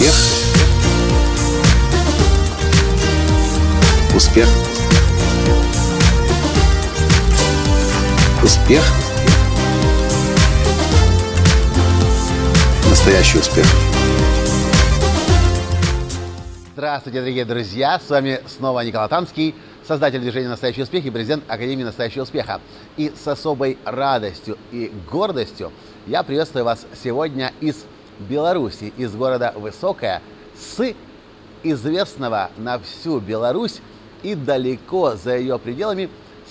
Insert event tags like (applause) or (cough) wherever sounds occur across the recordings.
Успех. Успех. Успех. Настоящий успех. Здравствуйте, дорогие друзья! С вами снова Николай Танский, создатель движения «Настоящий успех» и президент Академии «Настоящего успеха». И с особой радостью и гордостью я приветствую вас сегодня из Беларуси, из города Высокая, с известного на всю Беларусь и далеко за ее пределами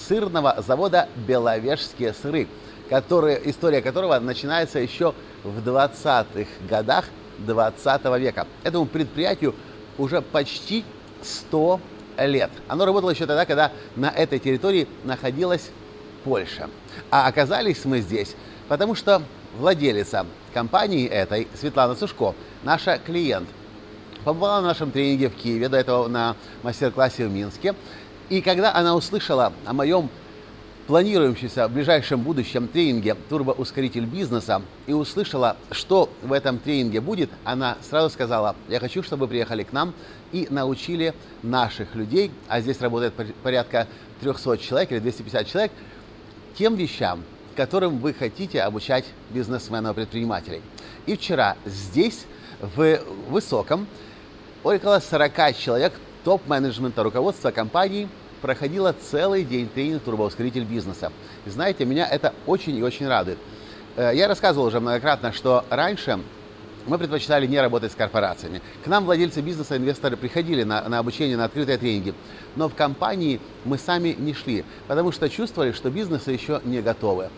сырного завода «Беловежские сыры», который, история которого начинается еще в 20-х годах 20 века. Этому предприятию уже почти 100 лет. Оно работало еще тогда, когда на этой территории находилась Польша. А оказались мы здесь, потому что владелица компании этой, Светлана Сушко, наша клиент, побывала на нашем тренинге в Киеве, до этого на мастер-классе в Минске. И когда она услышала о моем планирующемся в ближайшем будущем тренинге «Турбоускоритель бизнеса» и услышала, что в этом тренинге будет, она сразу сказала, я хочу, чтобы вы приехали к нам и научили наших людей, а здесь работает порядка 300 человек или 250 человек, тем вещам, которым вы хотите обучать бизнесменов и предпринимателей. И вчера здесь, в Высоком, около 40 человек топ-менеджмента руководства компании – проходила целый день тренинг «Турбоускоритель бизнеса». И знаете, меня это очень и очень радует. Э, я рассказывал уже многократно, что раньше мы предпочитали не работать с корпорациями. К нам владельцы бизнеса, инвесторы приходили на, на обучение, на открытые тренинги. Но в компании мы сами не шли, потому что чувствовали, что бизнесы еще не готовы.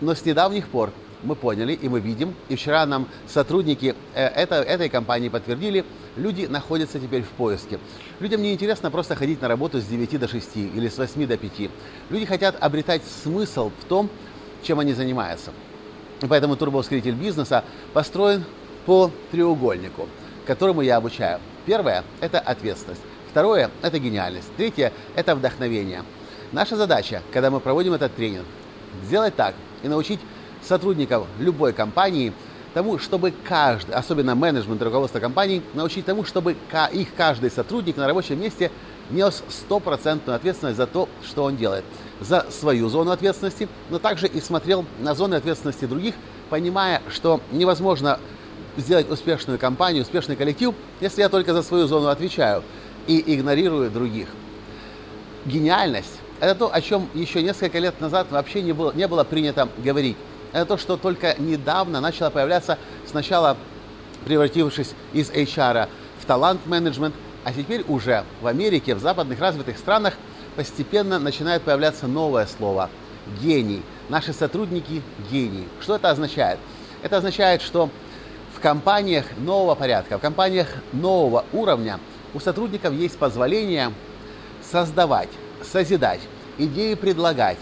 Но с недавних пор мы поняли и мы видим, и вчера нам сотрудники э, это, этой компании подтвердили, люди находятся теперь в поиске. Людям не интересно просто ходить на работу с 9 до 6 или с 8 до 5. Люди хотят обретать смысл в том, чем они занимаются. Поэтому турбоускоритель бизнеса построен по треугольнику, которому я обучаю. Первое – это ответственность. Второе – это гениальность. Третье – это вдохновение. Наша задача, когда мы проводим этот тренинг, сделать так и научить сотрудников любой компании тому, чтобы каждый, особенно менеджмент руководство компаний, научить тому, чтобы их каждый сотрудник на рабочем месте нес стопроцентную ответственность за то, что он делает, за свою зону ответственности, но также и смотрел на зоны ответственности других, понимая, что невозможно сделать успешную компанию, успешный коллектив, если я только за свою зону отвечаю и игнорирую других. Гениальность – это то, о чем еще несколько лет назад вообще не было, не было принято говорить это то, что только недавно начало появляться, сначала превратившись из HR в талант-менеджмент, а теперь уже в Америке, в западных развитых странах постепенно начинает появляться новое слово – гений. Наши сотрудники – гении. Что это означает? Это означает, что в компаниях нового порядка, в компаниях нового уровня у сотрудников есть позволение создавать, созидать, идеи предлагать,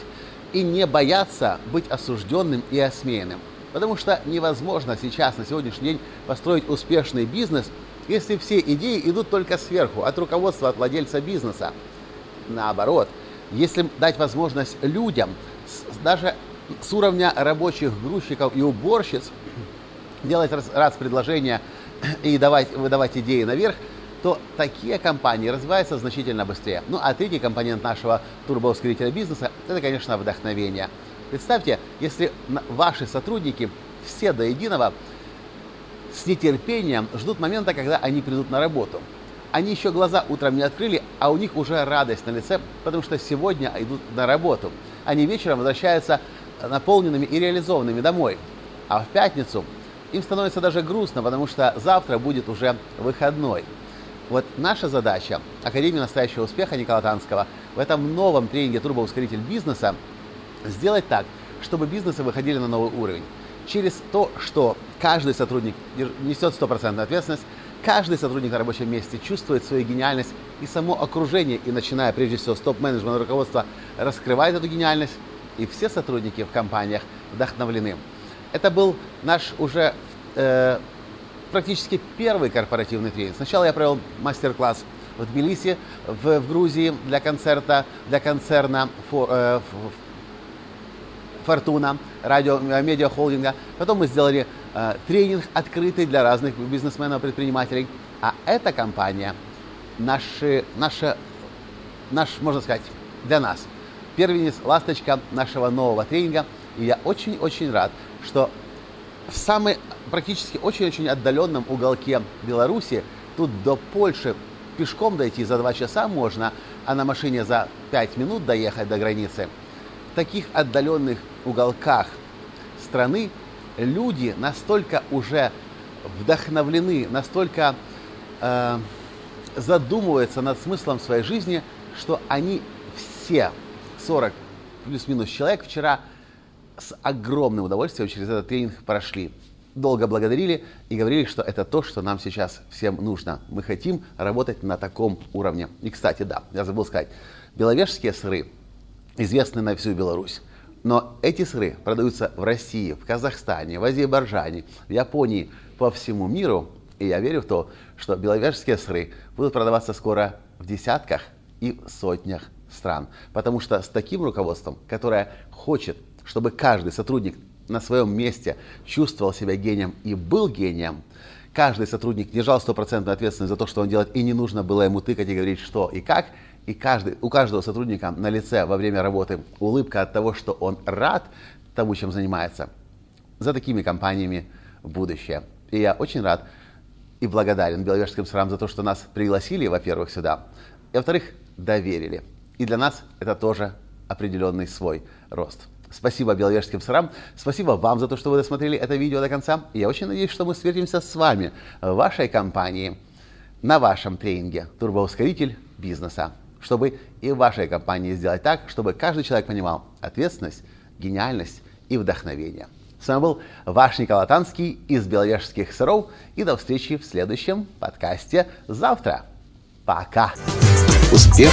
и не бояться быть осужденным и осмеянным. Потому что невозможно сейчас, на сегодняшний день, построить успешный бизнес, если все идеи идут только сверху, от руководства, от владельца бизнеса. Наоборот, если дать возможность людям, даже с уровня рабочих грузчиков и уборщиц, делать раз, предложения (clears throat) и давать, выдавать идеи наверх, то такие компании развиваются значительно быстрее. Ну а третий компонент нашего турбоускорителя бизнеса – это, конечно, вдохновение. Представьте, если ваши сотрудники все до единого с нетерпением ждут момента, когда они придут на работу. Они еще глаза утром не открыли, а у них уже радость на лице, потому что сегодня идут на работу. Они вечером возвращаются наполненными и реализованными домой. А в пятницу им становится даже грустно, потому что завтра будет уже выходной. Вот наша задача Академии настоящего успеха Николая Танского в этом новом тренинге «Турбоускоритель бизнеса» сделать так, чтобы бизнесы выходили на новый уровень. Через то, что каждый сотрудник несет стопроцентную ответственность, каждый сотрудник на рабочем месте чувствует свою гениальность и само окружение, и начиная прежде всего с топ-менеджмента руководства, раскрывает эту гениальность, и все сотрудники в компаниях вдохновлены. Это был наш уже э, практически первый корпоративный тренинг. Сначала я провел мастер-класс в Тбилиси, в, в Грузии для концерта, для концерна э, Фортуна, радио, э, медиа холдинга. Потом мы сделали э, тренинг открытый для разных бизнесменов, предпринимателей. А эта компания, наши, наша, наш, можно сказать, для нас, первенец, ласточка нашего нового тренинга. И я очень-очень рад, что в самой практически очень-очень отдаленном уголке Беларуси, тут до Польши пешком дойти за два часа можно, а на машине за пять минут доехать до границы. В таких отдаленных уголках страны люди настолько уже вдохновлены, настолько э, задумываются над смыслом своей жизни, что они все, 40 плюс-минус человек, вчера с огромным удовольствием через этот тренинг прошли. Долго благодарили и говорили, что это то, что нам сейчас всем нужно. Мы хотим работать на таком уровне. И, кстати, да, я забыл сказать, беловежские сыры известны на всю Беларусь. Но эти сыры продаются в России, в Казахстане, в Азербайджане, в Японии, по всему миру. И я верю в то, что беловежские сыры будут продаваться скоро в десятках и сотнях стран. Потому что с таким руководством, которое хочет, чтобы каждый сотрудник на своем месте чувствовал себя гением и был гением, каждый сотрудник держал стопроцентную ответственность за то, что он делает, и не нужно было ему тыкать и говорить, что и как, и каждый, у каждого сотрудника на лице во время работы улыбка от того, что он рад тому, чем занимается. За такими компаниями будущее. И я очень рад и благодарен Беловежским сырам за то, что нас пригласили, во-первых, сюда, и, во-вторых, доверили. И для нас это тоже определенный свой рост. Спасибо Беловежским сырам. Спасибо вам за то, что вы досмотрели это видео до конца. Я очень надеюсь, что мы встретимся с вами в вашей компании на вашем тренинге «Турбоускоритель бизнеса» чтобы и в вашей компании сделать так, чтобы каждый человек понимал ответственность, гениальность и вдохновение. С вами был ваш Николай Танский из Беловежских сыров. И до встречи в следующем подкасте завтра. Пока. Успех.